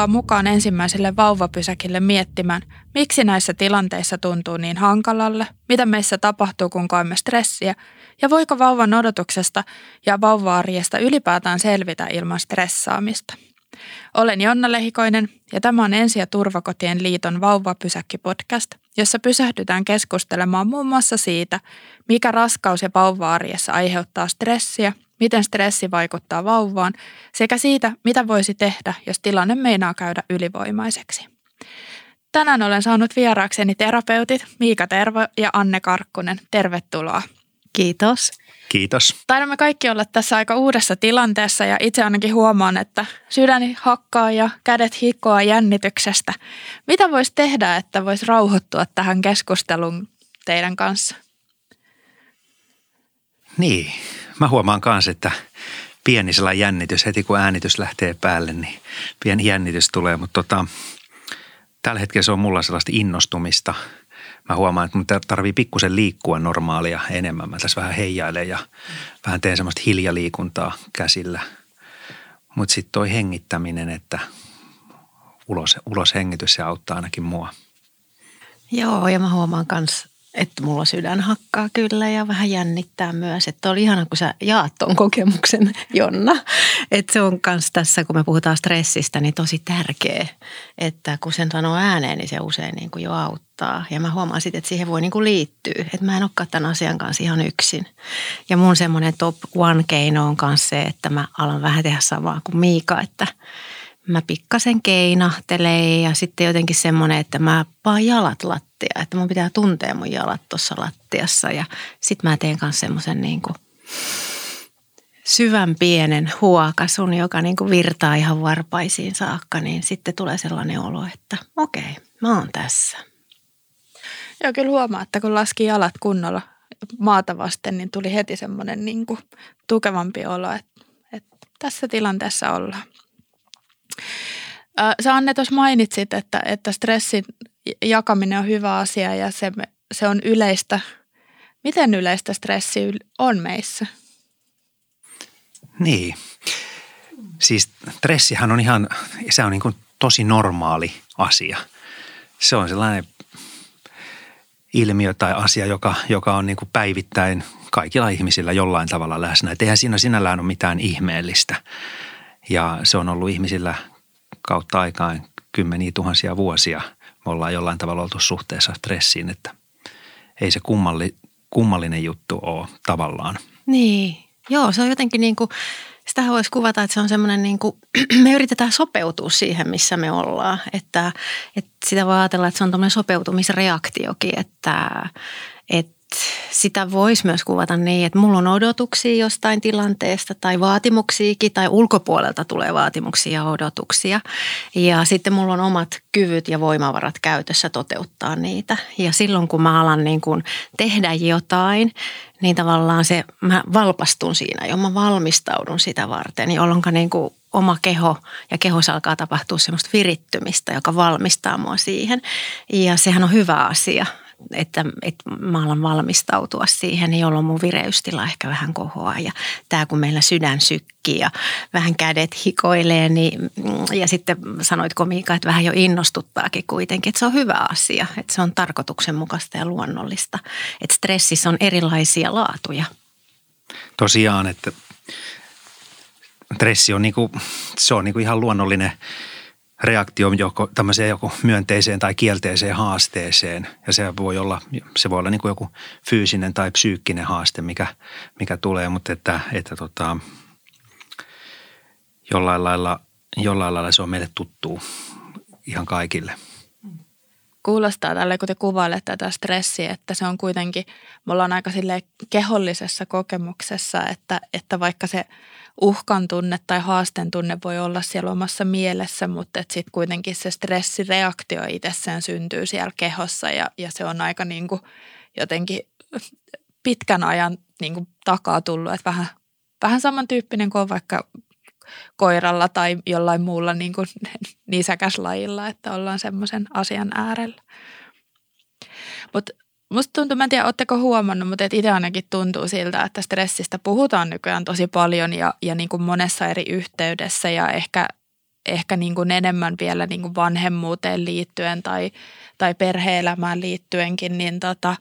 Tervetuloa mukaan ensimmäiselle vauvapysäkille miettimään, miksi näissä tilanteissa tuntuu niin hankalalle, mitä meissä tapahtuu, kun koemme stressiä, ja voiko vauvan odotuksesta ja vauva-arjesta ylipäätään selvitä ilman stressaamista. Olen Jonna Lehikoinen ja tämä on Ensi- ja Turvakotien liiton Vauvapysäkki-podcast, jossa pysähdytään keskustelemaan muun muassa siitä, mikä raskaus- ja vauva-arjessa aiheuttaa stressiä miten stressi vaikuttaa vauvaan sekä siitä, mitä voisi tehdä, jos tilanne meinaa käydä ylivoimaiseksi. Tänään olen saanut vieraakseni terapeutit Miika Tervo ja Anne Karkkunen. Tervetuloa. Kiitos. Kiitos. Taidamme kaikki olla tässä aika uudessa tilanteessa ja itse ainakin huomaan, että sydäni hakkaa ja kädet hikoaa jännityksestä. Mitä voisi tehdä, että voisi rauhoittua tähän keskusteluun teidän kanssa? Niin, mä huomaan myös, että pieni sellainen jännitys, heti kun äänitys lähtee päälle, niin pieni jännitys tulee. Mutta tota, tällä hetkellä se on mulla sellaista innostumista. Mä huomaan, että mun tarvii pikkusen liikkua normaalia enemmän. Mä tässä vähän heijailen ja vähän teen semmoista hiljaliikuntaa käsillä. Mutta sitten toi hengittäminen, että ulos, ulos hengitys, se auttaa ainakin mua. Joo, ja mä huomaan myös että mulla sydän hakkaa kyllä ja vähän jännittää myös. Että oli ihana, kun sä jaat ton kokemuksen, Jonna. Että se on myös tässä, kun me puhutaan stressistä, niin tosi tärkeä. Että kun sen sanoo ääneen, niin se usein niin kuin jo auttaa. Ja mä huomaan sitten, että siihen voi niin kuin liittyä. Että mä en olekaan tämän asian kanssa ihan yksin. Ja mun semmoinen top one keino on myös se, että mä alan vähän tehdä samaa kuin Miika, että – mä pikkasen keinahtelen ja sitten jotenkin semmoinen, että mä vaan jalat lattia, että mun pitää tuntea mun jalat tuossa lattiassa ja sitten mä teen kanssa semmoisen niin kuin syvän pienen huokasun, joka niin kuin virtaa ihan varpaisiin saakka, niin sitten tulee sellainen olo, että okei, mä oon tässä. Joo, kyllä huomaa, että kun laski jalat kunnolla maata vasten, niin tuli heti semmoinen niin kuin tukevampi olo, että, että tässä tilanteessa ollaan. Sä Anne tuossa mainitsit, että, että stressin jakaminen on hyvä asia ja se, se on yleistä. Miten yleistä stressi on meissä? Niin. Siis stressihän on ihan, se on niin kuin tosi normaali asia. Se on sellainen ilmiö tai asia, joka, joka on niin kuin päivittäin kaikilla ihmisillä jollain tavalla läsnä. Et eihän siinä sinällään ole mitään ihmeellistä. Ja se on ollut ihmisillä kautta aikaan kymmeniä tuhansia vuosia. Me ollaan jollain tavalla oltu suhteessa stressiin, että ei se kummalli, kummallinen juttu ole tavallaan. Niin, joo se on jotenkin niin kuin, sitä voisi kuvata, että se on semmoinen niin kuin, me yritetään sopeutua siihen, missä me ollaan. Että, että sitä voi ajatella, että se on tämmöinen sopeutumisreaktiokin, että, että sitä voisi myös kuvata niin, että mulla on odotuksia jostain tilanteesta tai vaatimuksiakin tai ulkopuolelta tulee vaatimuksia ja odotuksia. Ja sitten mulla on omat kyvyt ja voimavarat käytössä toteuttaa niitä. Ja silloin kun mä alan niin kuin tehdä jotain, niin tavallaan se, mä valpastun siinä jo, mä valmistaudun sitä varten, jolloin niin kuin oma keho ja kehos alkaa tapahtua semmoista virittymistä, joka valmistaa mua siihen. Ja sehän on hyvä asia, että, että mä alan valmistautua siihen, jolloin mun vireystila ehkä vähän kohoaa. Ja tämä kun meillä sydän sykkii ja vähän kädet hikoilee, niin, ja sitten sanoitko Miika, että vähän jo innostuttaakin kuitenkin, että se on hyvä asia, että se on tarkoituksenmukaista ja luonnollista. Että stressissä on erilaisia laatuja. Tosiaan, että stressi on, niinku, se on niinku ihan luonnollinen – reaktio joko tämmöiseen joku myönteiseen tai kielteiseen haasteeseen. Ja se voi olla, se voi olla niin kuin joku fyysinen tai psyykkinen haaste, mikä, mikä tulee, mutta että, että tota, jollain, lailla, jollain lailla se on meille tuttuu ihan kaikille. Kuulostaa tälle, kun te kuvailette tätä stressiä, että se on kuitenkin, me ollaan aika sille kehollisessa kokemuksessa, että, että vaikka se – uhkan tunne tai haasten tunne voi olla siellä omassa mielessä, mutta sitten kuitenkin se stressireaktio itsessään syntyy siellä kehossa ja, ja se on aika niin kuin jotenkin pitkän ajan niin kuin takaa tullut, että vähän, vähän samantyyppinen kuin vaikka koiralla tai jollain muulla niin kuin nisäkäslajilla, että ollaan semmoisen asian äärellä. Mutta Musta tuntuu, mä en tiedä, oletteko huomannut, mutta itse ainakin tuntuu siltä, että stressistä puhutaan nykyään tosi paljon ja, ja niin kuin monessa eri yhteydessä ja ehkä, ehkä niin kuin enemmän vielä niin kuin vanhemmuuteen liittyen tai, tai perheelämään liittyenkin, niin tota,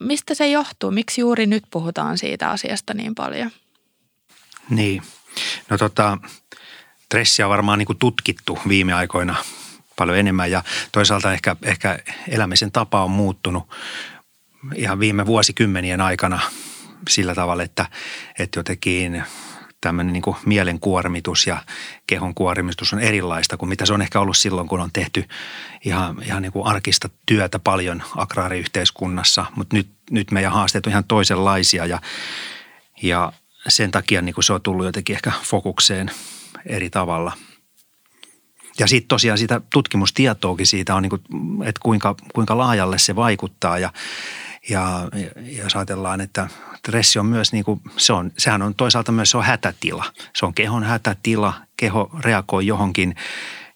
mistä se johtuu? Miksi juuri nyt puhutaan siitä asiasta niin paljon? Niin, no tota, stressiä on varmaan niin kuin tutkittu viime aikoina paljon enemmän ja toisaalta ehkä, ehkä elämisen tapa on muuttunut ihan viime vuosikymmenien aikana sillä tavalla, että, että jotenkin tämmöinen niin mielen kuormitus ja kehon kuormitus on erilaista kuin mitä se on ehkä ollut silloin, kun on tehty ihan, ihan niin kuin arkista työtä paljon agraariyhteiskunnassa. Mutta nyt, nyt meidän haasteet on ihan toisenlaisia ja, ja sen takia niin kuin se on tullut jotenkin ehkä fokukseen eri tavalla. Ja sitten tosiaan sitä tutkimustietoakin siitä on, niin kuin, että kuinka, kuinka laajalle se vaikuttaa ja, ja, ja jos ajatellaan, että stressi on myös niin kuin, se on, sehän on toisaalta myös se on hätätila. Se on kehon hätätila, keho reagoi johonkin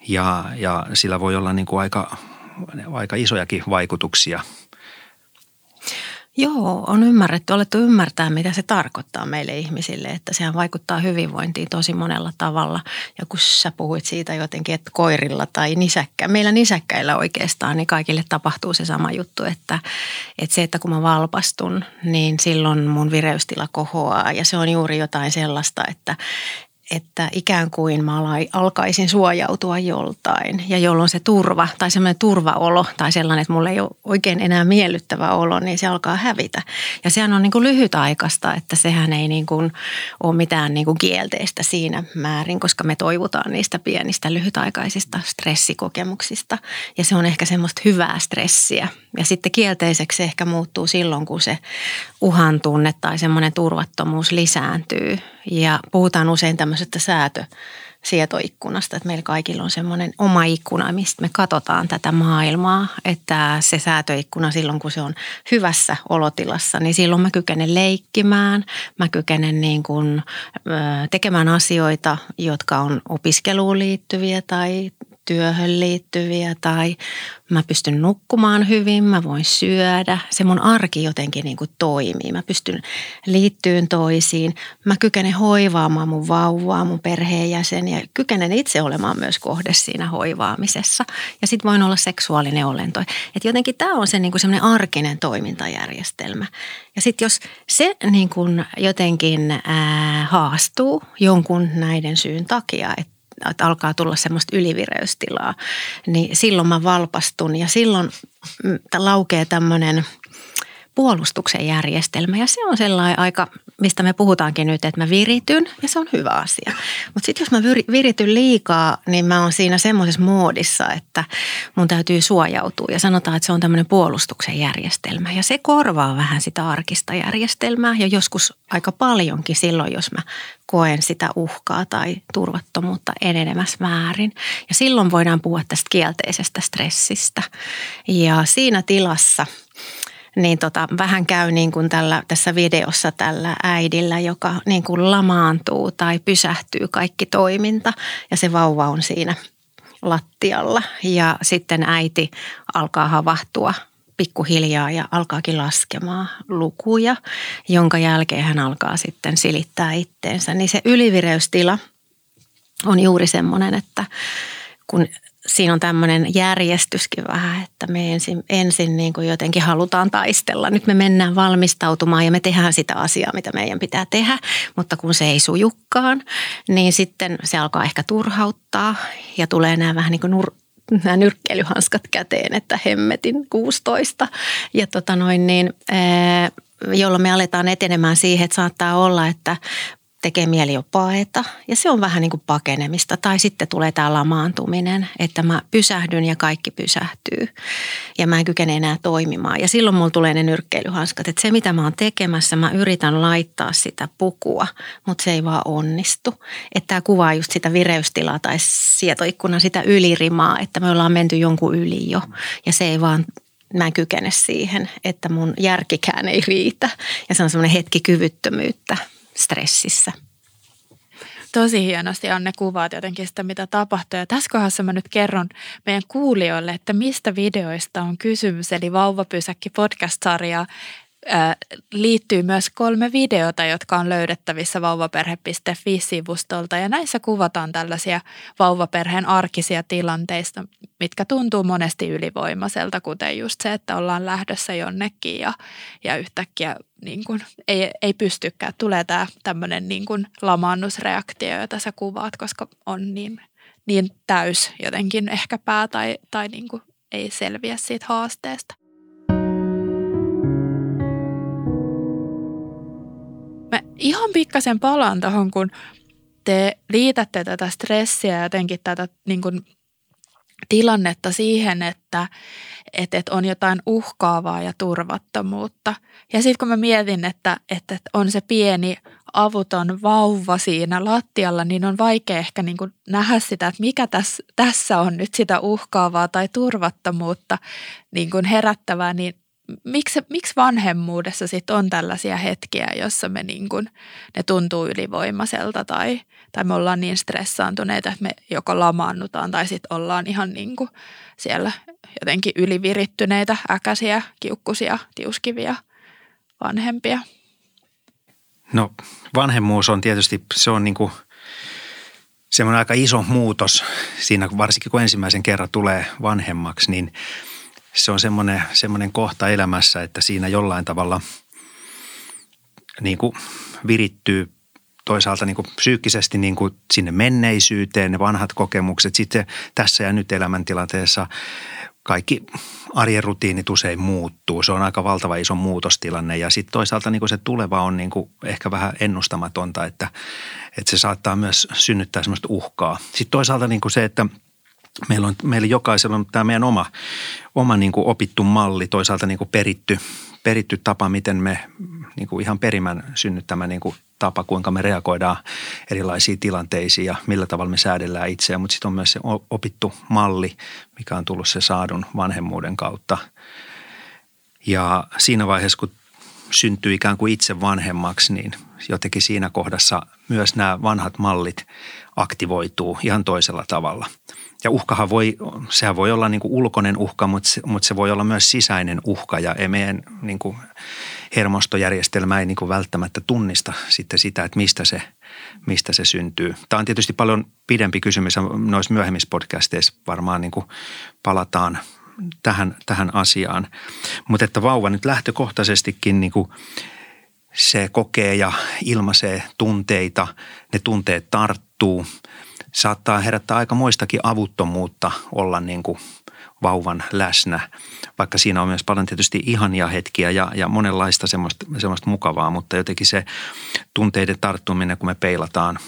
ja, ja sillä voi olla niin kuin aika, aika isojakin vaikutuksia – Joo, on ymmärretty, olettu ymmärtää, mitä se tarkoittaa meille ihmisille, että sehän vaikuttaa hyvinvointiin tosi monella tavalla. Ja kun sä puhuit siitä jotenkin, että koirilla tai nisäkkä, meillä nisäkkäillä oikeastaan, niin kaikille tapahtuu se sama juttu, että, että se, että kun mä valpastun, niin silloin mun vireystila kohoaa ja se on juuri jotain sellaista, että, että ikään kuin mä alkaisin suojautua joltain ja jolloin se turva tai semmoinen turvaolo tai sellainen, että mulla ei ole oikein enää miellyttävä olo, niin se alkaa hävitä. Ja sehän on niin kuin lyhytaikaista, että sehän ei niin kuin ole mitään niin kuin kielteistä siinä määrin, koska me toivutaan niistä pienistä lyhytaikaisista stressikokemuksista ja se on ehkä semmoista hyvää stressiä. Ja sitten kielteiseksi se ehkä muuttuu silloin, kun se uhan tunne tai semmoinen turvattomuus lisääntyy ja puhutaan usein tämmöisestä säätö sietoikkunasta, että meillä kaikilla on semmoinen oma ikkuna, mistä me katsotaan tätä maailmaa, että se säätöikkuna silloin, kun se on hyvässä olotilassa, niin silloin mä kykenen leikkimään, mä kykenen niin kuin, tekemään asioita, jotka on opiskeluun liittyviä tai työhön liittyviä tai mä pystyn nukkumaan hyvin, mä voin syödä. Se mun arki jotenkin niin kuin toimii. Mä pystyn liittyyn toisiin. Mä kykenen hoivaamaan mun vauvaa, mun perheenjäseniä. Kykenen itse olemaan myös kohde siinä hoivaamisessa. Ja sitten voin olla seksuaalinen olento. Et jotenkin tämä on se niin kuin semmoinen arkinen toimintajärjestelmä. Ja sitten jos se niin kuin jotenkin ää, haastuu jonkun näiden syyn takia, että että alkaa tulla semmoista ylivireystilaa, niin silloin mä valpastun ja silloin mm, laukee tämmöinen puolustuksen järjestelmä ja se on sellainen aika, mistä me puhutaankin nyt, että mä virityn ja se on hyvä asia. Mutta sitten jos mä virityn liikaa, niin mä oon siinä semmoisessa moodissa, että mun täytyy suojautua ja sanotaan, että se on tämmöinen puolustuksen järjestelmä ja se korvaa vähän sitä arkista järjestelmää ja joskus aika paljonkin silloin, jos mä koen sitä uhkaa tai turvattomuutta enenemässä määrin. Ja silloin voidaan puhua tästä kielteisestä stressistä. Ja siinä tilassa niin tota, vähän käy niin kuin tällä, tässä videossa tällä äidillä, joka niin kuin lamaantuu tai pysähtyy kaikki toiminta ja se vauva on siinä lattialla ja sitten äiti alkaa havahtua pikkuhiljaa ja alkaakin laskemaan lukuja, jonka jälkeen hän alkaa sitten silittää itteensä. Niin se ylivireystila on juuri semmoinen, että kun siinä on tämmöinen järjestyskin vähän, että me ensin, ensin niin kuin jotenkin halutaan taistella. Nyt me mennään valmistautumaan ja me tehdään sitä asiaa, mitä meidän pitää tehdä, mutta kun se ei sujukkaan, niin sitten se alkaa ehkä turhauttaa ja tulee nämä vähän niin kuin nur, nämä nyrkkeilyhanskat käteen, että hemmetin 16. Ja tota noin niin, jolloin me aletaan etenemään siihen, että saattaa olla, että tekee mieli jo paeta ja se on vähän niin kuin pakenemista. Tai sitten tulee tämä lamaantuminen, että mä pysähdyn ja kaikki pysähtyy ja mä en kykene enää toimimaan. Ja silloin mulla tulee ne nyrkkeilyhanskat, että se mitä mä oon tekemässä, mä yritän laittaa sitä pukua, mutta se ei vaan onnistu. Että tämä kuvaa just sitä vireystilaa tai sietoikkunan sitä ylirimaa, että me ollaan menty jonkun yli jo ja se ei vaan mä en kykene siihen, että mun järkikään ei riitä. Ja se on semmoinen hetki kyvyttömyyttä stressissä. Tosi hienosti Anne kuvaat jotenkin sitä, mitä tapahtuu. Ja tässä kohdassa mä nyt kerron meidän kuulijoille, että mistä videoista on kysymys. Eli Vauvapysäkki podcast-sarjaa liittyy myös kolme videota, jotka on löydettävissä vauvaperhe.fi-sivustolta ja näissä kuvataan tällaisia vauvaperheen arkisia tilanteista, mitkä tuntuu monesti ylivoimaiselta, kuten just se, että ollaan lähdössä jonnekin ja, ja yhtäkkiä niin kuin, ei, ei pystykään. Tulee tämä tämmöinen niin kuin lamaannusreaktio, jota sä kuvaat, koska on niin, niin täys jotenkin ehkä pää tai, tai niin kuin ei selviä siitä haasteesta. Mä ihan pikkasen palaan tuohon, kun te liitätte tätä stressiä ja jotenkin tätä niin kuin, tilannetta siihen, että, että, että on jotain uhkaavaa ja turvattomuutta. Ja sitten kun mä mietin, että, että on se pieni avuton vauva siinä lattialla, niin on vaikea ehkä niin kuin nähdä sitä, että mikä tässä, tässä on nyt sitä uhkaavaa tai turvattomuutta niin kuin herättävää, niin miksi, miksi vanhemmuudessa sit on tällaisia hetkiä, jossa me niin kuin, ne tuntuu ylivoimaiselta tai, tai me ollaan niin stressaantuneita, että me joko lamaannutaan tai sitten ollaan ihan niin kuin siellä jotenkin ylivirittyneitä, äkäisiä, kiukkusia, tiuskivia vanhempia. No vanhemmuus on tietysti, se on niin kuin semmoinen aika iso muutos siinä, varsinkin kun ensimmäisen kerran tulee vanhemmaksi, niin – se on semmoinen, semmoinen kohta elämässä, että siinä jollain tavalla niin kuin virittyy toisaalta niin kuin psyykkisesti niin kuin sinne menneisyyteen, ne vanhat kokemukset. Sitten tässä ja nyt elämäntilanteessa kaikki arjen rutiinit usein muuttuu. Se on aika valtava iso muutostilanne ja sitten toisaalta niin kuin se tuleva on niin kuin ehkä vähän ennustamatonta, että, että se saattaa myös synnyttää semmoista uhkaa. Sitten toisaalta niin kuin se, että – meillä, on, meillä jokaisella on tämä meidän oma, oma niin kuin opittu malli, toisaalta niin kuin peritty, peritty tapa, miten me niin kuin ihan perimän synnyttämä niin kuin tapa, kuinka me reagoidaan erilaisiin tilanteisiin ja millä tavalla me säädellään itseä. Mutta sitten on myös se opittu malli, mikä on tullut se saadun vanhemmuuden kautta. Ja siinä vaiheessa, kun syntyy ikään kuin itse vanhemmaksi, niin jotenkin siinä kohdassa myös nämä vanhat mallit aktivoituu ihan toisella tavalla – ja uhkahan voi, sehän voi olla niin kuin ulkoinen uhka, mutta se, mutta se voi olla myös sisäinen uhka ja ei meidän niin kuin hermostojärjestelmä ei niin kuin välttämättä tunnista sitten sitä, että mistä se, mistä se syntyy. Tämä on tietysti paljon pidempi kysymys noissa myöhemmissä podcasteissa varmaan niin kuin palataan tähän, tähän asiaan. Mutta että vauva nyt lähtökohtaisestikin niin kuin se kokee ja ilmaisee tunteita, ne tunteet tarttuu – saattaa herättää aika moistakin avuttomuutta olla niin kuin vauvan läsnä, vaikka siinä on myös paljon tietysti ihania hetkiä ja, ja monenlaista semmoista, semmoista mukavaa, mutta jotenkin se tunteiden tarttuminen, kun me peilataan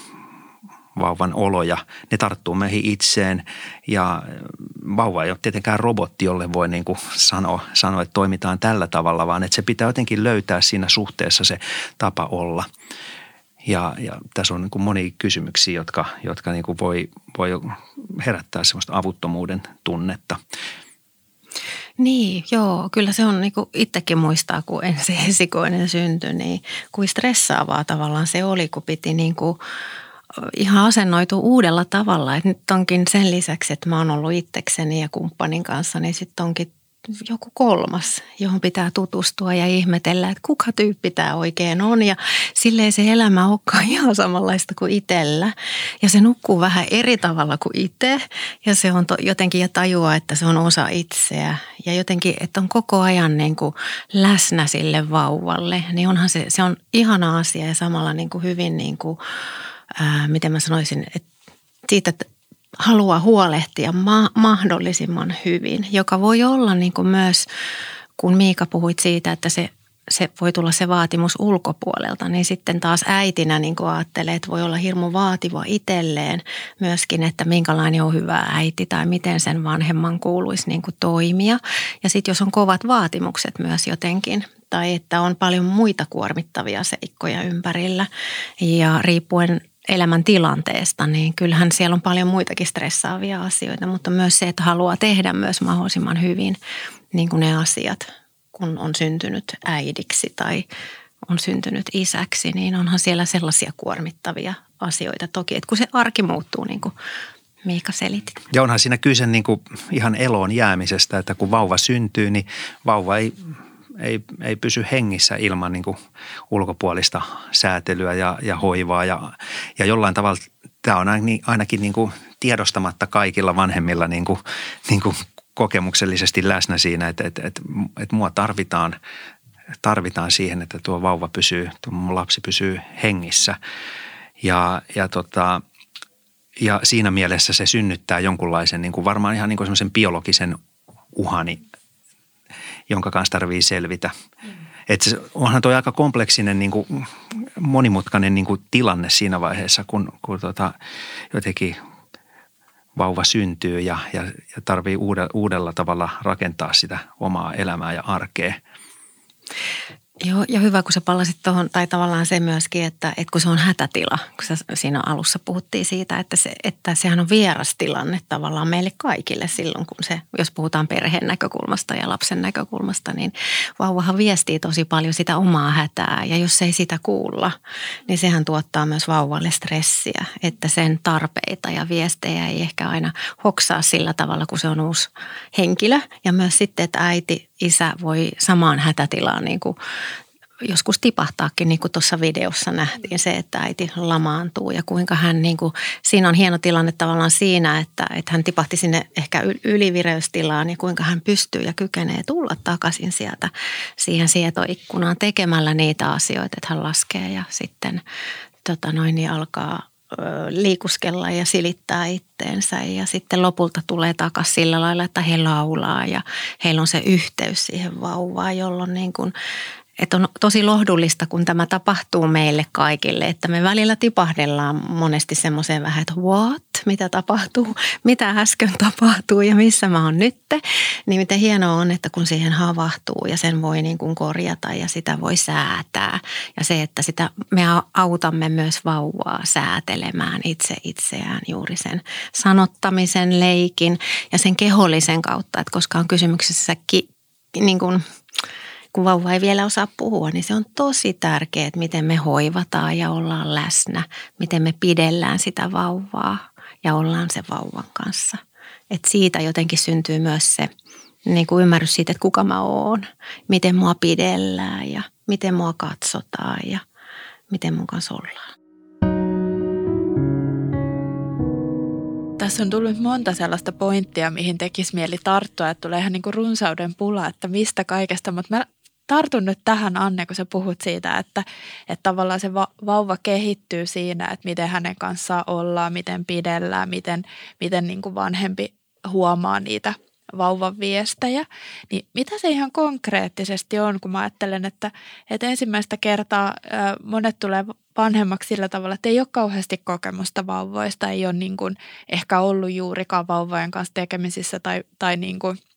vauvan oloja, ne tarttuu meihin itseen ja vauva ei ole tietenkään robotti, jolle voi niin kuin sanoa, sanoa, että toimitaan tällä tavalla, vaan että se pitää jotenkin löytää siinä suhteessa se tapa olla. Ja, ja tässä on niin kuin monia kysymyksiä, jotka, jotka niin kuin voi, voi herättää sellaista avuttomuuden tunnetta. Niin, joo. Kyllä se on niin kuin itsekin muistaa, kun ensi esikoinen syntyi, niin kuin stressaavaa tavallaan se oli, kun piti niin kuin ihan asennoitu uudella tavalla. Et nyt onkin sen lisäksi, että mä oon ollut itsekseni ja kumppanin kanssa, niin sitten onkin joku kolmas, johon pitää tutustua ja ihmetellä, että kuka tyyppi tämä oikein on. Ja silleen se elämä olekaan ihan samanlaista kuin itsellä. Ja se nukkuu vähän eri tavalla kuin itse. Ja se on to, jotenkin ja tajua, että se on osa itseä. Ja jotenkin, että on koko ajan niin kuin läsnä sille vauvalle. Niin onhan se, se on ihana asia ja samalla niin kuin hyvin niin kuin, ää, miten mä sanoisin, että siitä, haluaa huolehtia ma- mahdollisimman hyvin, joka voi olla niin kuin myös, kun Miika puhuit siitä, että se se voi tulla se vaatimus ulkopuolelta, niin sitten taas äitinä niin kuin ajattelee, että voi olla hirmu vaativa itselleen myöskin, että minkälainen on hyvä äiti tai miten sen vanhemman kuuluisi niin kuin toimia. Ja sitten jos on kovat vaatimukset myös jotenkin tai että on paljon muita kuormittavia seikkoja ympärillä ja riippuen elämän tilanteesta, niin kyllähän siellä on paljon muitakin stressaavia asioita, mutta myös se, että haluaa tehdä myös mahdollisimman hyvin niin kuin ne asiat, kun on syntynyt äidiksi tai on syntynyt isäksi, niin onhan siellä sellaisia kuormittavia asioita toki, että kun se arki muuttuu niin kuin Miika selitit. Ja onhan siinä kyse niin kuin ihan eloon jäämisestä, että kun vauva syntyy, niin vauva ei ei, ei pysy hengissä ilman niin kuin ulkopuolista säätelyä ja, ja hoivaa. Ja, ja jollain tavalla tämä on ainakin niin kuin tiedostamatta kaikilla vanhemmilla niin kuin, niin kuin kokemuksellisesti läsnä siinä, että, että, että, että mua tarvitaan, tarvitaan siihen, että tuo vauva pysyy, tuo mun lapsi pysyy hengissä. Ja, ja, tota, ja siinä mielessä se synnyttää jonkunlaisen niin kuin varmaan ihan niin kuin semmoisen biologisen uhani, jonka kanssa tarvii selvitä. Mm. Se, onhan tuo aika kompleksinen, niin kuin, monimutkainen niin kuin tilanne siinä vaiheessa, kun, kun tota, jotenkin vauva syntyy ja, ja, ja tarvii uudella, uudella tavalla rakentaa sitä omaa elämää ja arkea. Joo, ja hyvä, kun sä palasit tuohon, tai tavallaan se myöskin, että, että kun se on hätätila, kun sä siinä alussa puhuttiin siitä, että, se, että sehän on vieras tilanne tavallaan meille kaikille silloin, kun se, jos puhutaan perheen näkökulmasta ja lapsen näkökulmasta, niin vauvahan viestii tosi paljon sitä omaa hätää, ja jos ei sitä kuulla, niin sehän tuottaa myös vauvalle stressiä, että sen tarpeita ja viestejä ei ehkä aina hoksaa sillä tavalla, kun se on uusi henkilö, ja myös sitten, että äiti isä voi samaan hätätilaan niin kuin joskus tipahtaakin, niin kuin tuossa videossa nähtiin se, että äiti lamaantuu ja kuinka hän, niin kuin, siinä on hieno tilanne tavallaan siinä, että, että hän tipahti sinne ehkä ylivireystilaan ja kuinka hän pystyy ja kykenee tulla takaisin sieltä siihen sietoikkunaan tekemällä niitä asioita, että hän laskee ja sitten tota noin, niin alkaa liikuskella ja silittää itteensä ja sitten lopulta tulee takaisin sillä lailla, että he laulaa ja heillä on se yhteys siihen vauvaan, jolloin niin kuin että on tosi lohdullista, kun tämä tapahtuu meille kaikille, että me välillä tipahdellaan monesti semmoiseen vähän, että what, mitä tapahtuu, mitä äsken tapahtuu ja missä mä oon nytte. Niin miten hienoa on, että kun siihen havahtuu ja sen voi niin kuin korjata ja sitä voi säätää. Ja se, että sitä me autamme myös vauvaa säätelemään itse itseään juuri sen sanottamisen, leikin ja sen kehollisen kautta, että koska on kysymyksessä ki, niin kuin – kun vauva ei vielä osaa puhua, niin se on tosi tärkeää, että miten me hoivataan ja ollaan läsnä, miten me pidellään sitä vauvaa ja ollaan se vauvan kanssa. Et siitä jotenkin syntyy myös se niin kuin ymmärrys siitä, että kuka mä oon, miten mua pidellään ja miten mua katsotaan ja miten mun kanssa ollaan. Tässä on tullut monta sellaista pointtia, mihin tekisi mieli tarttua, että tulee ihan niin kuin runsauden pula, että mistä kaikesta, mutta mä tartun nyt tähän Anne, kun sä puhut siitä, että, että tavallaan se vauva kehittyy siinä, että miten hänen kanssaan ollaan, miten pidellään, miten, miten niin kuin vanhempi huomaa niitä vauvan viestejä. Niin mitä se ihan konkreettisesti on, kun mä ajattelen, että, että ensimmäistä kertaa monet tulee vanhemmaksi sillä tavalla, että ei ole kauheasti kokemusta vauvoista, ei ole niin kuin ehkä ollut juurikaan vauvojen kanssa tekemisissä tai, tai niin kuin –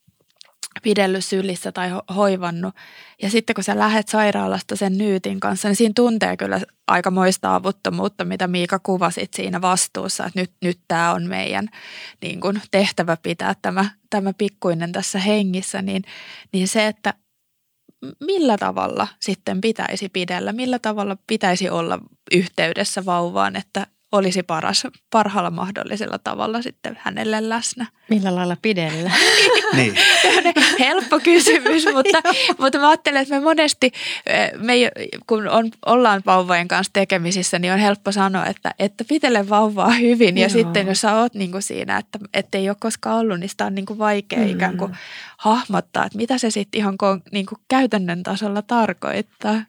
pidellyt sylissä tai hoivannut. Ja sitten kun sä lähet sairaalasta sen nyytin kanssa, niin siinä tuntee kyllä aika moista avuttomuutta, mitä Miika kuvasit siinä vastuussa, että nyt, nyt tämä on meidän niin kuin tehtävä pitää tämä, tämä pikkuinen tässä hengissä, niin, niin se, että millä tavalla sitten pitäisi pidellä, millä tavalla pitäisi olla yhteydessä vauvaan, että, olisi paras, parhaalla mahdollisella tavalla sitten hänelle läsnä. Millä lailla pidellä? niin. Helppo kysymys, mutta, mutta mä ajattelen, että me monesti, me, kun on, ollaan vauvojen kanssa tekemisissä, niin on helppo sanoa, että, että pitele vauvaa hyvin. Ja Joo. sitten jos sä oot niin kuin siinä, että ei ole koskaan ollut, niin sitä on niin kuin vaikea mm. ikään kuin hahmottaa, että mitä se sitten ihan niin kuin käytännön tasolla tarkoittaa.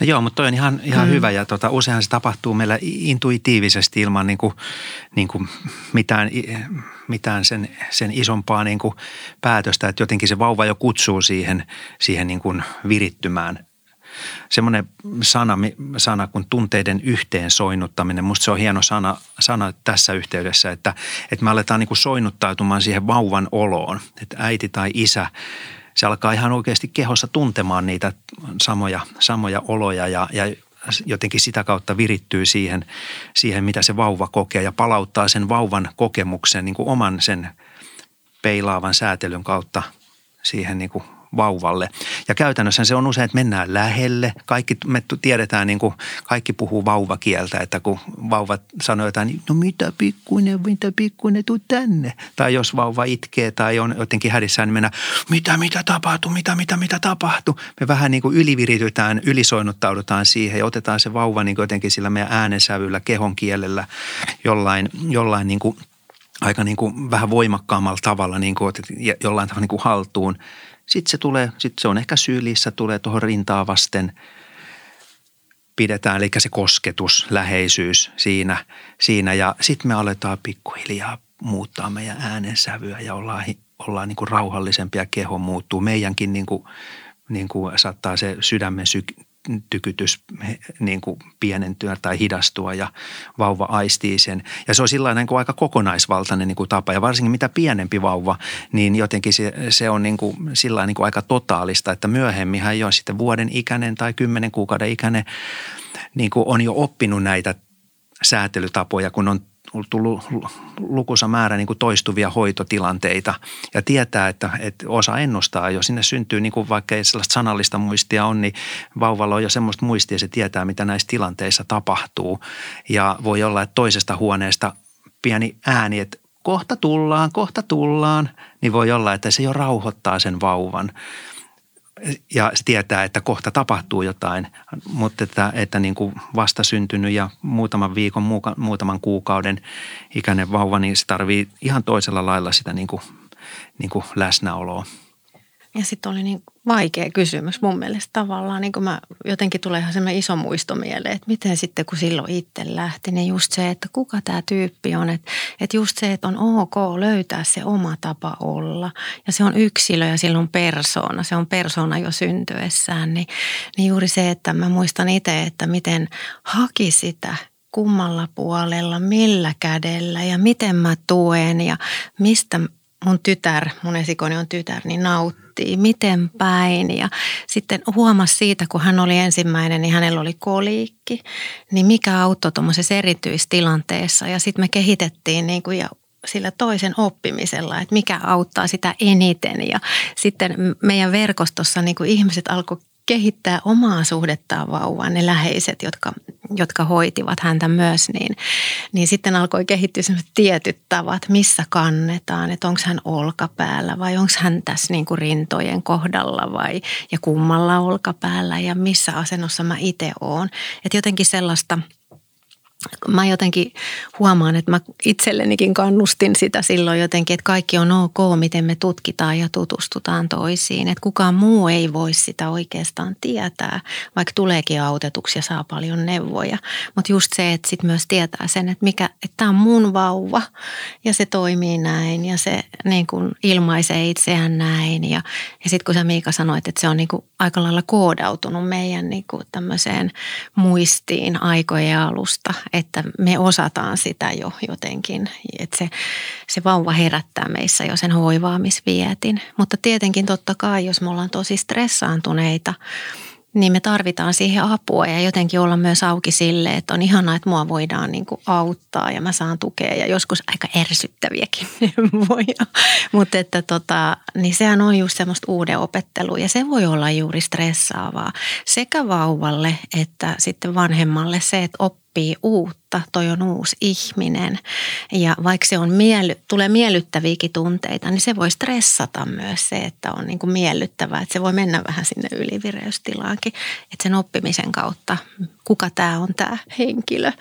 No joo, mutta toi on ihan, ihan mm. hyvä ja tota, useinhan se tapahtuu meillä intuitiivisesti ilman niin kuin, niin kuin mitään, mitään sen, sen isompaa niin kuin päätöstä, että jotenkin se vauva jo kutsuu siihen, siihen niin kuin virittymään. Semmoinen sana, sana kuin tunteiden yhteen soinnuttaminen, musta se on hieno sana, sana tässä yhteydessä, että, että me aletaan niin kuin soinnuttautumaan siihen vauvan oloon, että äiti tai isä – se alkaa ihan oikeasti kehossa tuntemaan niitä samoja, samoja oloja ja, ja jotenkin sitä kautta virittyy siihen, siihen, mitä se vauva kokee ja palauttaa sen vauvan kokemuksen niin kuin oman sen peilaavan säätelyn kautta siihen niin kuin vauvalle. Ja käytännössä se on usein, että mennään lähelle. Kaikki, me tiedetään, niin kuin, kaikki puhuu vauvakieltä, että kun vauvat sanoo jotain, niin no mitä pikkuinen, mitä pikkuinen, tuu tänne. Tai jos vauva itkee tai on jotenkin hädissään, niin mennään, mitä, mitä tapahtuu, mitä, mitä, mitä tapahtuu. Me vähän niin kuin yliviritytään, ylisoinnuttaudutaan siihen ja otetaan se vauva niin kuin jotenkin sillä meidän äänensävyllä, kehon kielellä jollain, jollain niin kuin aika niin kuin vähän voimakkaammalla tavalla niin kuin jollain tavalla niin kuin haltuun. Sitten se tulee, sitten se on ehkä sylissä, tulee tuohon rintaa vasten pidetään, eli se kosketus, läheisyys siinä, siinä ja sitten me aletaan pikkuhiljaa muuttaa meidän äänensävyä ja ollaan, ollaan niin kuin rauhallisempia, keho muuttuu. Meidänkin niin kuin, niin kuin saattaa se sydämen syk- tykytys niin kuin pienentyä tai hidastua ja vauva aistii sen. Ja se on sillä niin kuin aika kokonaisvaltainen niin kuin tapa ja varsinkin mitä pienempi vauva, niin jotenkin se, se on niin kuin, sillä niin kuin aika totaalista, että myöhemmin hän jo sitten vuoden ikäinen tai kymmenen kuukauden ikäinen niin kuin on jo oppinut näitä säätelytapoja, kun on tullut lukuisa määrä niin kuin toistuvia hoitotilanteita ja tietää, että, että osa ennustaa, jos sinne syntyy, niin kuin vaikka ei sellaista sanallista muistia on, niin vauvalla on jo semmoista muistia, se tietää, mitä näissä tilanteissa tapahtuu. Ja voi olla, että toisesta huoneesta pieni ääni, että kohta tullaan, kohta tullaan, niin voi olla, että se jo rauhoittaa sen vauvan ja se tietää, että kohta tapahtuu jotain, mutta että, että niin kuin vasta syntynyt ja muutaman viikon, muutaman kuukauden ikäinen vauva, niin se tarvii ihan toisella lailla sitä niin kuin, niin kuin läsnäoloa. Ja sitten oli niin vaikea kysymys mun mielestä tavallaan, niin mä jotenkin tulee ihan semmoinen iso muisto mieleen, että miten sitten kun silloin itse lähti, niin just se, että kuka tämä tyyppi on, että, että just se, että on ok löytää se oma tapa olla. Ja se on yksilö ja silloin persoona, se on persoona jo syntyessään, niin, niin juuri se, että mä muistan itse, että miten haki sitä kummalla puolella, millä kädellä ja miten mä tuen ja mistä mun tytär, mun esikoni on tytär, niin nauttii, miten päin. Ja sitten huomasi siitä, kun hän oli ensimmäinen, niin hänellä oli koliikki, niin mikä auttoi tuommoisessa erityistilanteessa. Ja sitten me kehitettiin niin kuin ja sillä toisen oppimisella, että mikä auttaa sitä eniten. Ja sitten meidän verkostossa niin kuin ihmiset alkoi kehittää omaa suhdettaan vauvaan, ne läheiset, jotka, jotka hoitivat häntä myös, niin, niin sitten alkoi kehittyä sellaiset tietyt tavat, missä kannetaan, että onko hän olkapäällä vai onko hän tässä niin kuin rintojen kohdalla vai ja kummalla olkapäällä ja missä asennossa mä itse oon. Että jotenkin sellaista – mä jotenkin huomaan, että mä itsellenikin kannustin sitä silloin jotenkin, että kaikki on ok, miten me tutkitaan ja tutustutaan toisiin. Että kukaan muu ei voi sitä oikeastaan tietää, vaikka tuleekin autetuksi ja saa paljon neuvoja. Mutta just se, että sitten myös tietää sen, että, mikä, että tämä on mun vauva ja se toimii näin ja se niin kuin ilmaisee itseään näin. Ja, ja sitten kun sä Miika sanoit, että se on niin kuin aika lailla koodautunut meidän niin kuin tämmöiseen muistiin aikojen alusta – että me osataan sitä jo jotenkin, että se, se vauva herättää meissä jo sen hoivaamisvietin. Mutta tietenkin totta kai, jos me ollaan tosi stressaantuneita, niin me tarvitaan siihen apua ja jotenkin olla myös auki sille, että on ihanaa, että mua voidaan niin kuin auttaa ja mä saan tukea ja joskus aika ärsyttäviäkin neuvoja. Mutta että tota, niin sehän on just semmoista uuden opettelua ja se voi olla juuri stressaavaa sekä vauvalle että sitten vanhemmalle se, että oppii uutta, toi on uusi ihminen. Ja vaikka se on miely, tulee miellyttäviäkin tunteita, niin se voi stressata myös se, että on niin kuin miellyttävää, että se voi mennä vähän sinne ylivireystilaankin, että sen oppimisen kautta, kuka tämä on tämä henkilö,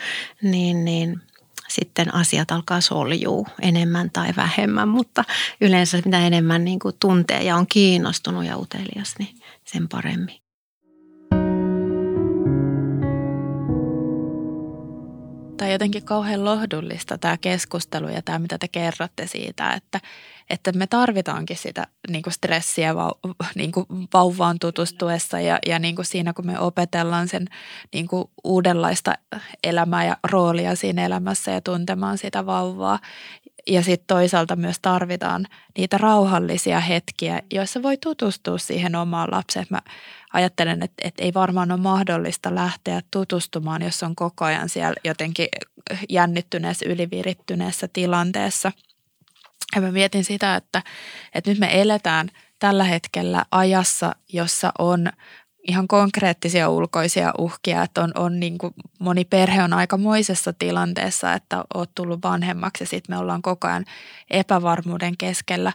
niin, niin sitten asiat alkaa soljuu enemmän tai vähemmän, mutta yleensä mitä enemmän niin kuin tuntee ja on kiinnostunut ja utelias, niin sen paremmin. Tai jotenkin kauhean lohdullista tämä keskustelu ja tämä, mitä te kerrotte siitä, että, että me tarvitaankin sitä niin kuin stressiä vau, niin kuin vauvaan tutustuessa ja, ja niin kuin siinä, kun me opetellaan sen niin kuin uudenlaista elämää ja roolia siinä elämässä ja tuntemaan sitä vauvaa. Ja sitten toisaalta myös tarvitaan niitä rauhallisia hetkiä, joissa voi tutustua siihen omaan lapseen. Mä ajattelen, että, että ei varmaan ole mahdollista lähteä tutustumaan, jos on koko ajan siellä jotenkin jännittyneessä, ylivirittyneessä tilanteessa. Ja mä mietin sitä, että, että nyt me eletään tällä hetkellä ajassa, jossa on ihan konkreettisia ulkoisia uhkia, että on, on niin kuin moni perhe on aikamoisessa tilanteessa, että oot tullut vanhemmaksi ja sitten me ollaan koko ajan epävarmuuden keskellä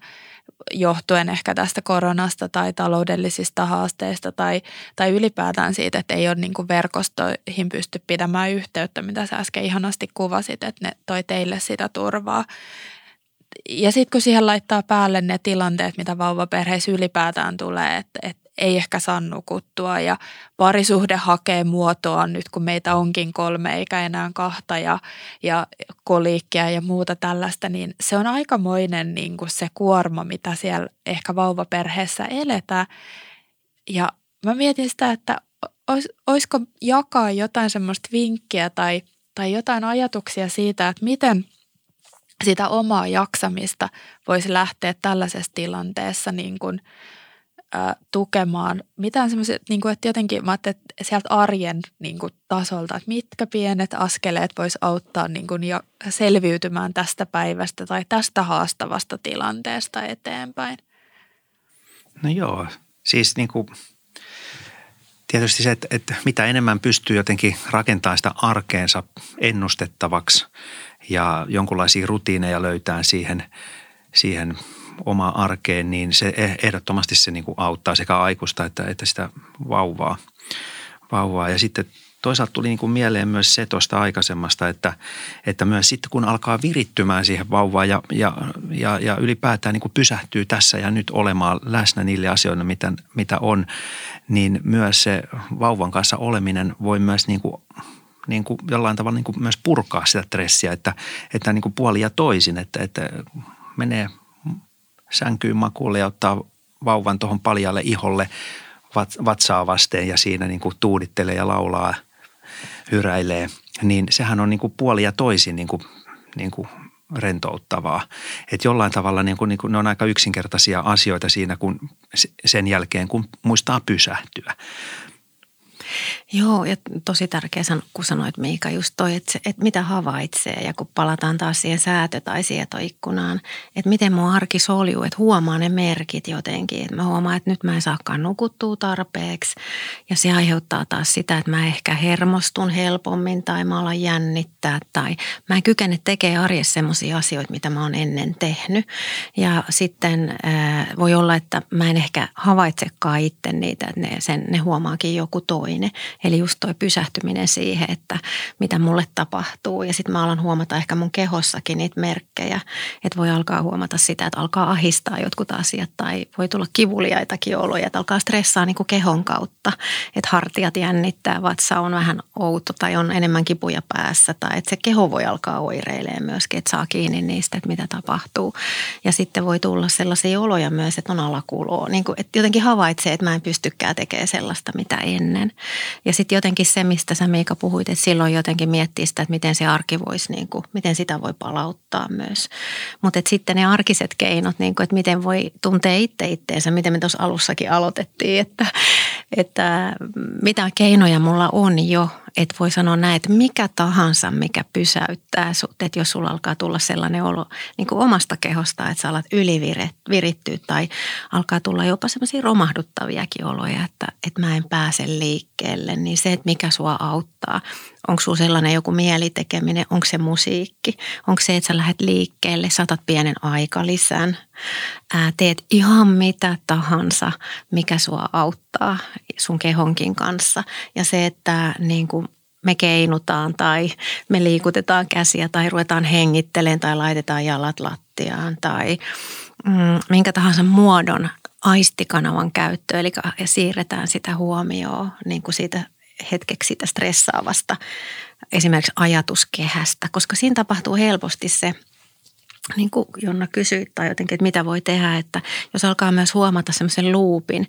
johtuen ehkä tästä koronasta tai taloudellisista haasteista tai, tai ylipäätään siitä, että ei ole niin kuin verkostoihin pysty pidämään yhteyttä, mitä sä äsken ihanasti kuvasit, että ne toi teille sitä turvaa. Ja sitten kun siihen laittaa päälle ne tilanteet, mitä vauvaperheissä ylipäätään tulee, että, että ei ehkä saa nukuttua ja parisuhde hakee muotoa nyt, kun meitä onkin kolme eikä enää kahta ja, ja koliikkia ja muuta tällaista, niin se on aikamoinen niin kuin se kuorma, mitä siellä ehkä vauvaperheessä eletään. Ja mä mietin sitä, että olis, olisiko jakaa jotain semmoista vinkkiä tai, tai jotain ajatuksia siitä, että miten sitä omaa jaksamista voisi lähteä tällaisessa tilanteessa niin kuin – tukemaan mitään semmoisia, niin kuin, että jotenkin mä että sieltä arjen niin kuin, tasolta, että mitkä pienet askeleet vois auttaa niin kuin, ja selviytymään tästä päivästä tai tästä haastavasta tilanteesta eteenpäin. No joo, siis niin kuin, tietysti se, että, että mitä enemmän pystyy jotenkin rakentamaan sitä arkeensa ennustettavaksi ja jonkunlaisia rutiineja löytää siihen, siihen omaa arkeen, niin se eh, ehdottomasti se niin kuin auttaa sekä aikuista että, että sitä vauvaa. vauvaa. Ja sitten toisaalta tuli niin kuin mieleen myös se tuosta aikaisemmasta, että, että myös sitten kun alkaa virittymään siihen vauvaan ja, ja, ja, ja ylipäätään niin kuin pysähtyy tässä ja nyt olemaan läsnä niille asioille, mitä, mitä on, niin myös se vauvan kanssa oleminen voi myös niin kuin niin kuin jollain tavalla niin kuin myös purkaa sitä stressiä, että, että niin kuin puoli ja toisin, että, että menee sänkyyn makuulle ja ottaa vauvan tuohon paljalle iholle vatsaa vasten ja siinä niin kuin tuudittelee ja laulaa, hyräilee, niin sehän on niin kuin puoli ja toisin niin kuin, niin kuin rentouttavaa. Että jollain tavalla niin kuin, niin kuin, ne on aika yksinkertaisia asioita siinä kun, sen jälkeen, kun muistaa pysähtyä. Joo, ja tosi tärkeä kun sanoit Miika just toi, että, että mitä havaitsee ja kun palataan taas siihen säätö- tai sietoikkunaan, että miten mun arki soljuu, että huomaa ne merkit jotenkin. Että mä huomaan, että nyt mä en saakaan nukuttua tarpeeksi ja se aiheuttaa taas sitä, että mä ehkä hermostun helpommin tai mä alan jännittää tai mä en kykene tekemään arjessa sellaisia asioita, mitä mä oon ennen tehnyt. Ja sitten äh, voi olla, että mä en ehkä havaitsekaan itse niitä, että ne, sen, ne huomaakin joku toinen toinen. Eli just toi pysähtyminen siihen, että mitä mulle tapahtuu. Ja sitten mä alan huomata ehkä mun kehossakin niitä merkkejä. Että voi alkaa huomata sitä, että alkaa ahistaa jotkut asiat tai voi tulla kivuliaitakin oloja. Että alkaa stressaa niin kuin kehon kautta. Että hartiat jännittää, vatsa on vähän outo tai on enemmän kipuja päässä. Tai että se keho voi alkaa oireilemaan myöskin, että saa kiinni niistä, että mitä tapahtuu. Ja sitten voi tulla sellaisia oloja myös, että on alakuloa. Niin kuin, että jotenkin havaitsee, että mä en pystykään tekemään sellaista, mitä ennen. Ja sitten jotenkin se, mistä sä Miika puhuit, että silloin jotenkin miettii sitä, että miten se arki voisi, niin kuin, miten sitä voi palauttaa myös. Mutta sitten ne arkiset keinot, niin kuin, että miten voi tuntea itse itteensä, miten me tuossa alussakin aloitettiin, että, että mitä keinoja mulla on jo – että voi sanoa näin, että mikä tahansa, mikä pysäyttää sut, että jos sulla alkaa tulla sellainen olo niin kuin omasta kehosta, että sä alat ylivirittyä tai alkaa tulla jopa semmoisia romahduttaviakin oloja, että, että mä en pääse liikkeelle, niin se, että mikä sua auttaa, onko sulla sellainen joku mielitekeminen, onko se musiikki, onko se, että sä lähdet liikkeelle, saatat pienen aikalisän, ää, teet ihan mitä tahansa, mikä sua auttaa sun kehonkin kanssa. Ja se, että niin kuin me keinutaan tai me liikutetaan käsiä tai ruvetaan hengittelemään tai laitetaan jalat lattiaan tai mm, minkä tahansa muodon aistikanavan käyttö, eli siirretään sitä huomioon niin kuin siitä hetkeksi sitä stressaavasta esimerkiksi ajatuskehästä, koska siinä tapahtuu helposti se – niin kuin Jonna kysyi tai jotenkin, että mitä voi tehdä, että jos alkaa myös huomata semmoisen luupin,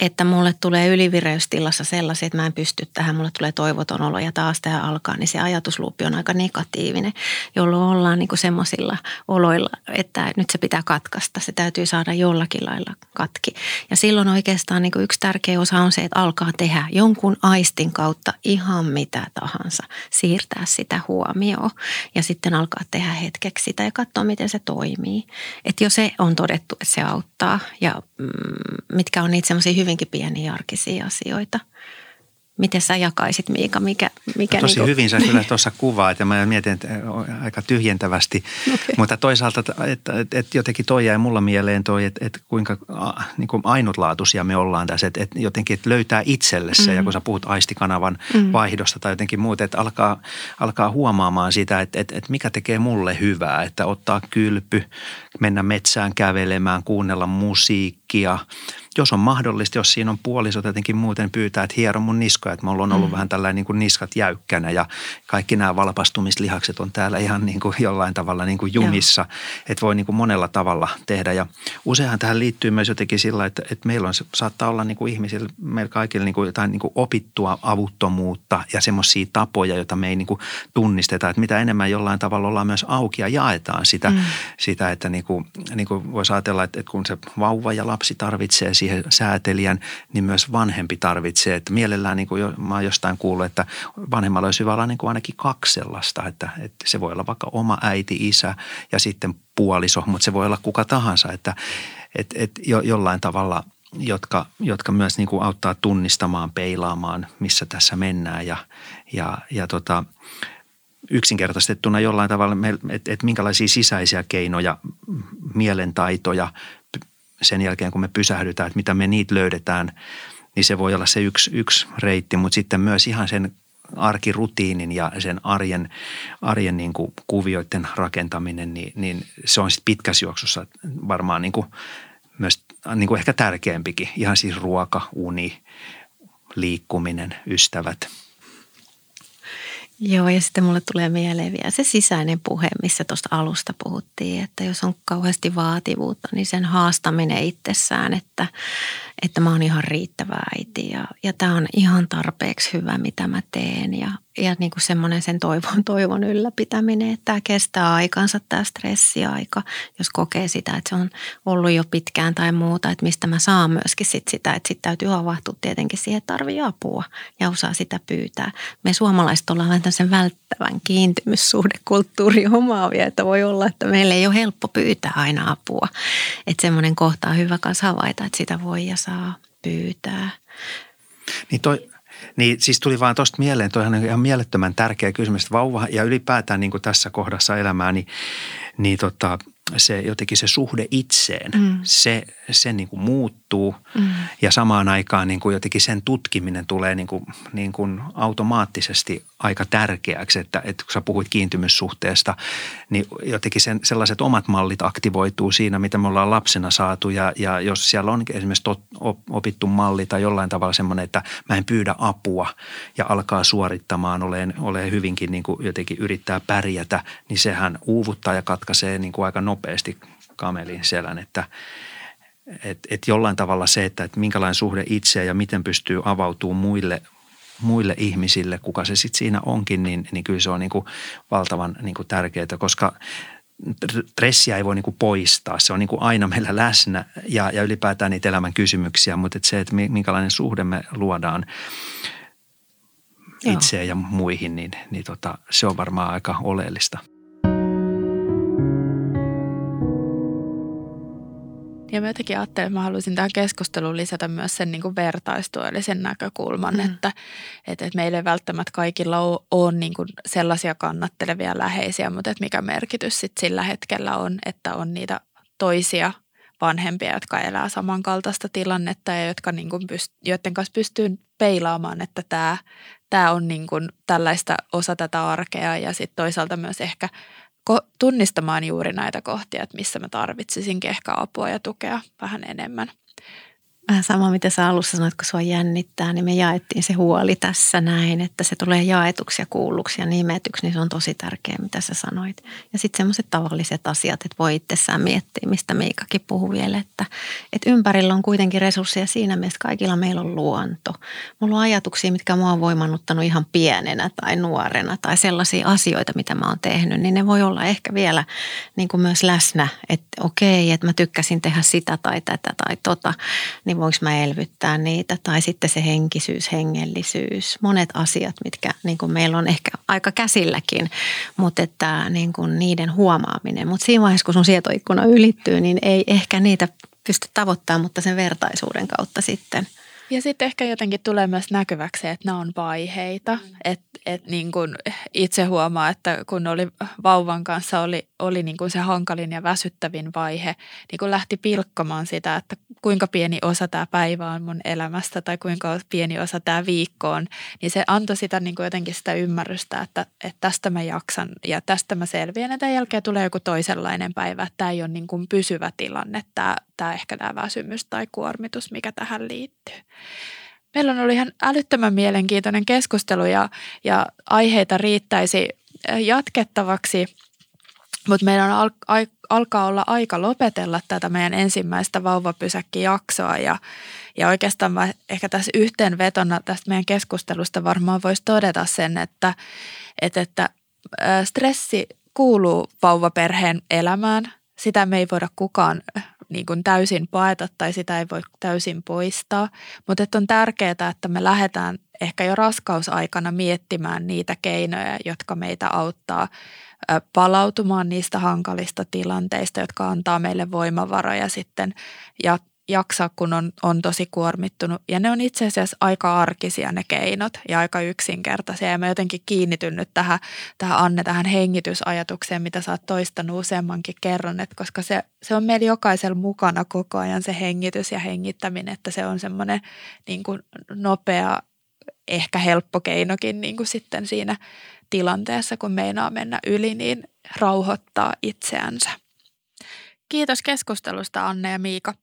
että mulle tulee ylivireystilassa sellaisia, että mä en pysty tähän, mulle tulee toivoton olo ja taas tämä alkaa, niin se ajatusluupi on aika negatiivinen, jolloin ollaan niin semmoisilla oloilla, että nyt se pitää katkaista, se täytyy saada jollakin lailla katki. Ja silloin oikeastaan niin yksi tärkeä osa on se, että alkaa tehdä jonkun aistin kautta ihan mitä tahansa, siirtää sitä huomioon ja sitten alkaa tehdä hetkeksi sitä ja katsoa, miten se toimii. Että jo se on todettu, että se auttaa ja mm, mitkä on niitä semmoisia hyvinkin pieniä arkisia asioita – Miten sä jakaisit Miika? Mikä, mikä no tosi niin kuin... hyvin sä kyllä tuossa kuvaat ja mä mietin että aika tyhjentävästi. Okay. Mutta toisaalta, että, että, että jotenkin toi jäi mulla mieleen toi, että, että kuinka niin kuin ainutlaatuisia me ollaan tässä. Että, että jotenkin että löytää itselle se mm-hmm. ja kun sä puhut aistikanavan mm-hmm. vaihdosta tai jotenkin muuta, että alkaa, alkaa huomaamaan sitä, että, että, että mikä tekee mulle hyvää. Että ottaa kylpy, mennä metsään kävelemään, kuunnella musiikkia – jos on mahdollista, jos siinä on puolisot jotenkin muuten pyytää, että hiero mun niskoja, että mulla on ollut mm. vähän tällainen niin kuin niskat jäykkänä ja kaikki nämä valpastumislihakset on täällä ihan niin kuin jollain tavalla niin kuin jumissa, Joo. että voi niin kuin monella tavalla tehdä ja useinhan tähän liittyy myös jotenkin sillä, että, että meillä on, saattaa olla niin kuin ihmisillä, meillä kaikilla niin kuin jotain niin kuin opittua avuttomuutta ja semmoisia tapoja, joita me ei niin kuin tunnisteta, että mitä enemmän jollain tavalla ollaan myös auki ja jaetaan sitä, mm. sitä että niin kuin, niin kuin voisi ajatella, että, että kun se vauva ja lapsi tarvitsee siihen säätelijän, niin myös vanhempi tarvitsee. Että mielellään, niin kuin jo, mä oon jostain kuullut, että vanhemmalla olisi hyvä olla niin kuin ainakin kaksi sellaista, että, että se voi olla vaikka oma äiti, isä ja sitten puoliso, mutta se voi olla kuka tahansa, että että että jo, jollain tavalla jotka, jotka myös niin kuin auttaa tunnistamaan, peilaamaan, missä tässä mennään ja, ja, ja tota, yksinkertaistettuna jollain tavalla, että et minkälaisia sisäisiä keinoja, mielentaitoja, sen jälkeen, kun me pysähdytään, että mitä me niitä löydetään, niin se voi olla se yksi, yksi reitti, mutta sitten myös ihan sen arkirutiinin ja sen arjen, arjen niin kuin kuvioiden rakentaminen, niin, niin se on sitten pitkässä juoksussa varmaan niin kuin myös niin kuin ehkä tärkeämpikin. Ihan siis ruoka, uni, liikkuminen, ystävät – Joo, ja sitten mulle tulee mieleen vielä se sisäinen puhe, missä tuosta alusta puhuttiin, että jos on kauheasti vaativuutta, niin sen haastaminen itsessään, että, että mä oon ihan riittävä äiti ja, ja tämä on ihan tarpeeksi hyvä, mitä mä teen ja, ja niin kuin semmoinen sen toivon, toivon ylläpitäminen, että tämä kestää aikansa, tämä stressiaika, jos kokee sitä, että se on ollut jo pitkään tai muuta, että mistä mä saan myöskin sit sitä, että sitten täytyy havahtua tietenkin siihen, että tarvii apua ja osaa sitä pyytää. Me suomalaiset ollaan vähän sen välttävän kiintymyssuhdekulttuuri omaavia, että voi olla, että meillä ei ole helppo pyytää aina apua. Että semmoinen kohta on hyvä kanssa havaita, että sitä voi ja saa pyytää. Niin toi, niin siis tuli vaan tuosta mieleen, toi on ihan mielettömän tärkeä kysymys, vauva ja ylipäätään niin kuin tässä kohdassa elämää, niin, niin tota, se jotenkin se suhde itseen, mm. se, se niin kuin muuttuu mm. ja samaan aikaan niin kuin jotenkin sen tutkiminen tulee niin kuin, niin kuin automaattisesti aika tärkeäksi, että, että kun sä puhuit kiintymyssuhteesta, niin jotenkin sen, sellaiset omat mallit aktivoituu siinä, mitä me ollaan lapsena saatu. Ja, ja jos siellä on esimerkiksi tot, opittu malli tai jollain tavalla semmoinen, että mä en pyydä apua ja alkaa suorittamaan, olen, olen hyvinkin niin kuin jotenkin yrittää pärjätä, niin sehän uuvuttaa ja katkaisee niin kuin aika nopeasti kamelin selän, että et, et jollain tavalla se, että et minkälainen suhde itseä ja miten pystyy avautumaan muille, muille ihmisille, kuka se sitten siinä onkin, niin, niin kyllä se on niin kuin valtavan niin kuin tärkeää, koska stressiä ei voi niin kuin poistaa. Se on niin kuin aina meillä läsnä ja, ja ylipäätään niitä elämän kysymyksiä, mutta että se, että minkälainen suhde me luodaan itseen ja muihin, niin, niin tota, se on varmaan aika oleellista. Ja mä jotenkin ajattelin, että mä haluaisin tähän keskusteluun lisätä myös sen niin kuin vertaistuellisen näkökulman, mm. että, että, että meillä ei välttämättä kaikilla ole, ole niin kuin sellaisia kannattelevia läheisiä, mutta että mikä merkitys sit sillä hetkellä on, että on niitä toisia vanhempia, jotka elää samankaltaista tilannetta ja jotka niin kuin pyst- joiden kanssa pystyy peilaamaan, että tämä, tämä on niin kuin tällaista osa tätä arkea ja sitten toisaalta myös ehkä tunnistamaan juuri näitä kohtia, että missä mä tarvitsisinkin ehkä apua ja tukea vähän enemmän – Vähän sama, mitä sä alussa sanoit, kun sua jännittää, niin me jaettiin se huoli tässä näin, että se tulee jaetuksi ja kuulluksi ja nimetyksi, niin se on tosi tärkeää, mitä sä sanoit. Ja sitten semmoiset tavalliset asiat, että voi itsessään miettiä, mistä Miikakin puhuu vielä, että, että ympärillä on kuitenkin resursseja siinä mielessä, kaikilla meillä on luonto. Mulla on ajatuksia, mitkä mua on voimannuttanut ihan pienenä tai nuorena tai sellaisia asioita, mitä mä oon tehnyt, niin ne voi olla ehkä vielä niin kuin myös läsnä, että okei, että mä tykkäsin tehdä sitä tai tätä tai tota, niin niin voinko mä elvyttää niitä. Tai sitten se henkisyys, hengellisyys, monet asiat, mitkä niin kuin meillä on ehkä aika käsilläkin, mutta että niin kuin niiden huomaaminen. Mutta siinä vaiheessa, kun sun sietoikkuna ylittyy, niin ei ehkä niitä pysty tavoittamaan, mutta sen vertaisuuden kautta sitten – ja sitten ehkä jotenkin tulee myös näkyväksi, että nämä on vaiheita. Että et niin kun itse huomaa, että kun oli vauvan kanssa oli, oli niin kun se hankalin ja väsyttävin vaihe, niin kun lähti pilkkomaan sitä, että kuinka pieni osa tämä päivä on mun elämästä tai kuinka pieni osa tämä viikko on, niin se antoi sitä niin jotenkin sitä ymmärrystä, että, että tästä mä jaksan ja tästä mä selviän. Ja tämän jälkeen tulee joku toisenlainen päivä, tämä ei ole niin kuin pysyvä tilanne, tämä, tämä ehkä tämä väsymys tai kuormitus, mikä tähän liittyy. Meillä on ollut ihan älyttömän mielenkiintoinen keskustelu ja, ja aiheita riittäisi äh, jatkettavaksi, mutta meidän al, al, alkaa olla aika lopetella tätä meidän ensimmäistä vauvapysäkkijaksoa ja, ja oikeastaan mä ehkä tässä yhteenvetona tästä meidän keskustelusta varmaan voisi todeta sen, että, että, että stressi kuuluu vauvaperheen elämään. Sitä me ei voida kukaan niin kuin täysin paeta tai sitä ei voi täysin poistaa. Mutta on tärkeää, että me lähdetään ehkä jo raskausaikana miettimään niitä keinoja, jotka meitä auttaa palautumaan niistä hankalista tilanteista, jotka antaa meille voimavaroja sitten ja jaksaa, kun on, on tosi kuormittunut. Ja ne on itse asiassa aika arkisia ne keinot ja aika yksinkertaisia. Ja mä jotenkin kiinnityn nyt tähän, tähän Anne, tähän hengitysajatukseen, mitä sä oot toistanut useammankin kerran, että koska se, se on meillä jokaisella mukana koko ajan se hengitys ja hengittäminen, että se on semmoinen niin kuin nopea, ehkä helppo keinokin niin kuin sitten siinä tilanteessa, kun meinaa mennä yli, niin rauhoittaa itseänsä. Kiitos keskustelusta Anne ja Miika.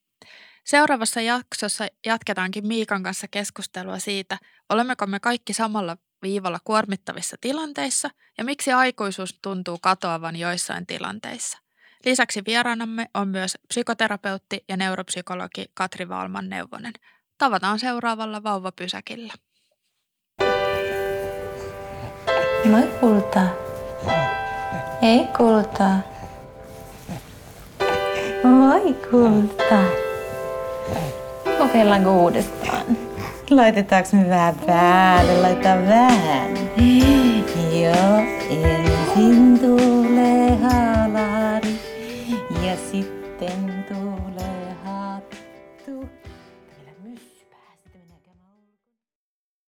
Seuraavassa jaksossa jatketaankin Miikan kanssa keskustelua siitä, olemmeko me kaikki samalla viivalla kuormittavissa tilanteissa ja miksi aikuisuus tuntuu katoavan joissain tilanteissa. Lisäksi vieraanamme on myös psykoterapeutti ja neuropsykologi Katri Valman Neuvonen. Tavataan seuraavalla vauvapysäkillä. Moi kulta. Ei kulta. Moi kulta. Kokeillaanko uudestaan? Laitetaanko me vähän päälle? Laitetaan vähän. Joo, ensin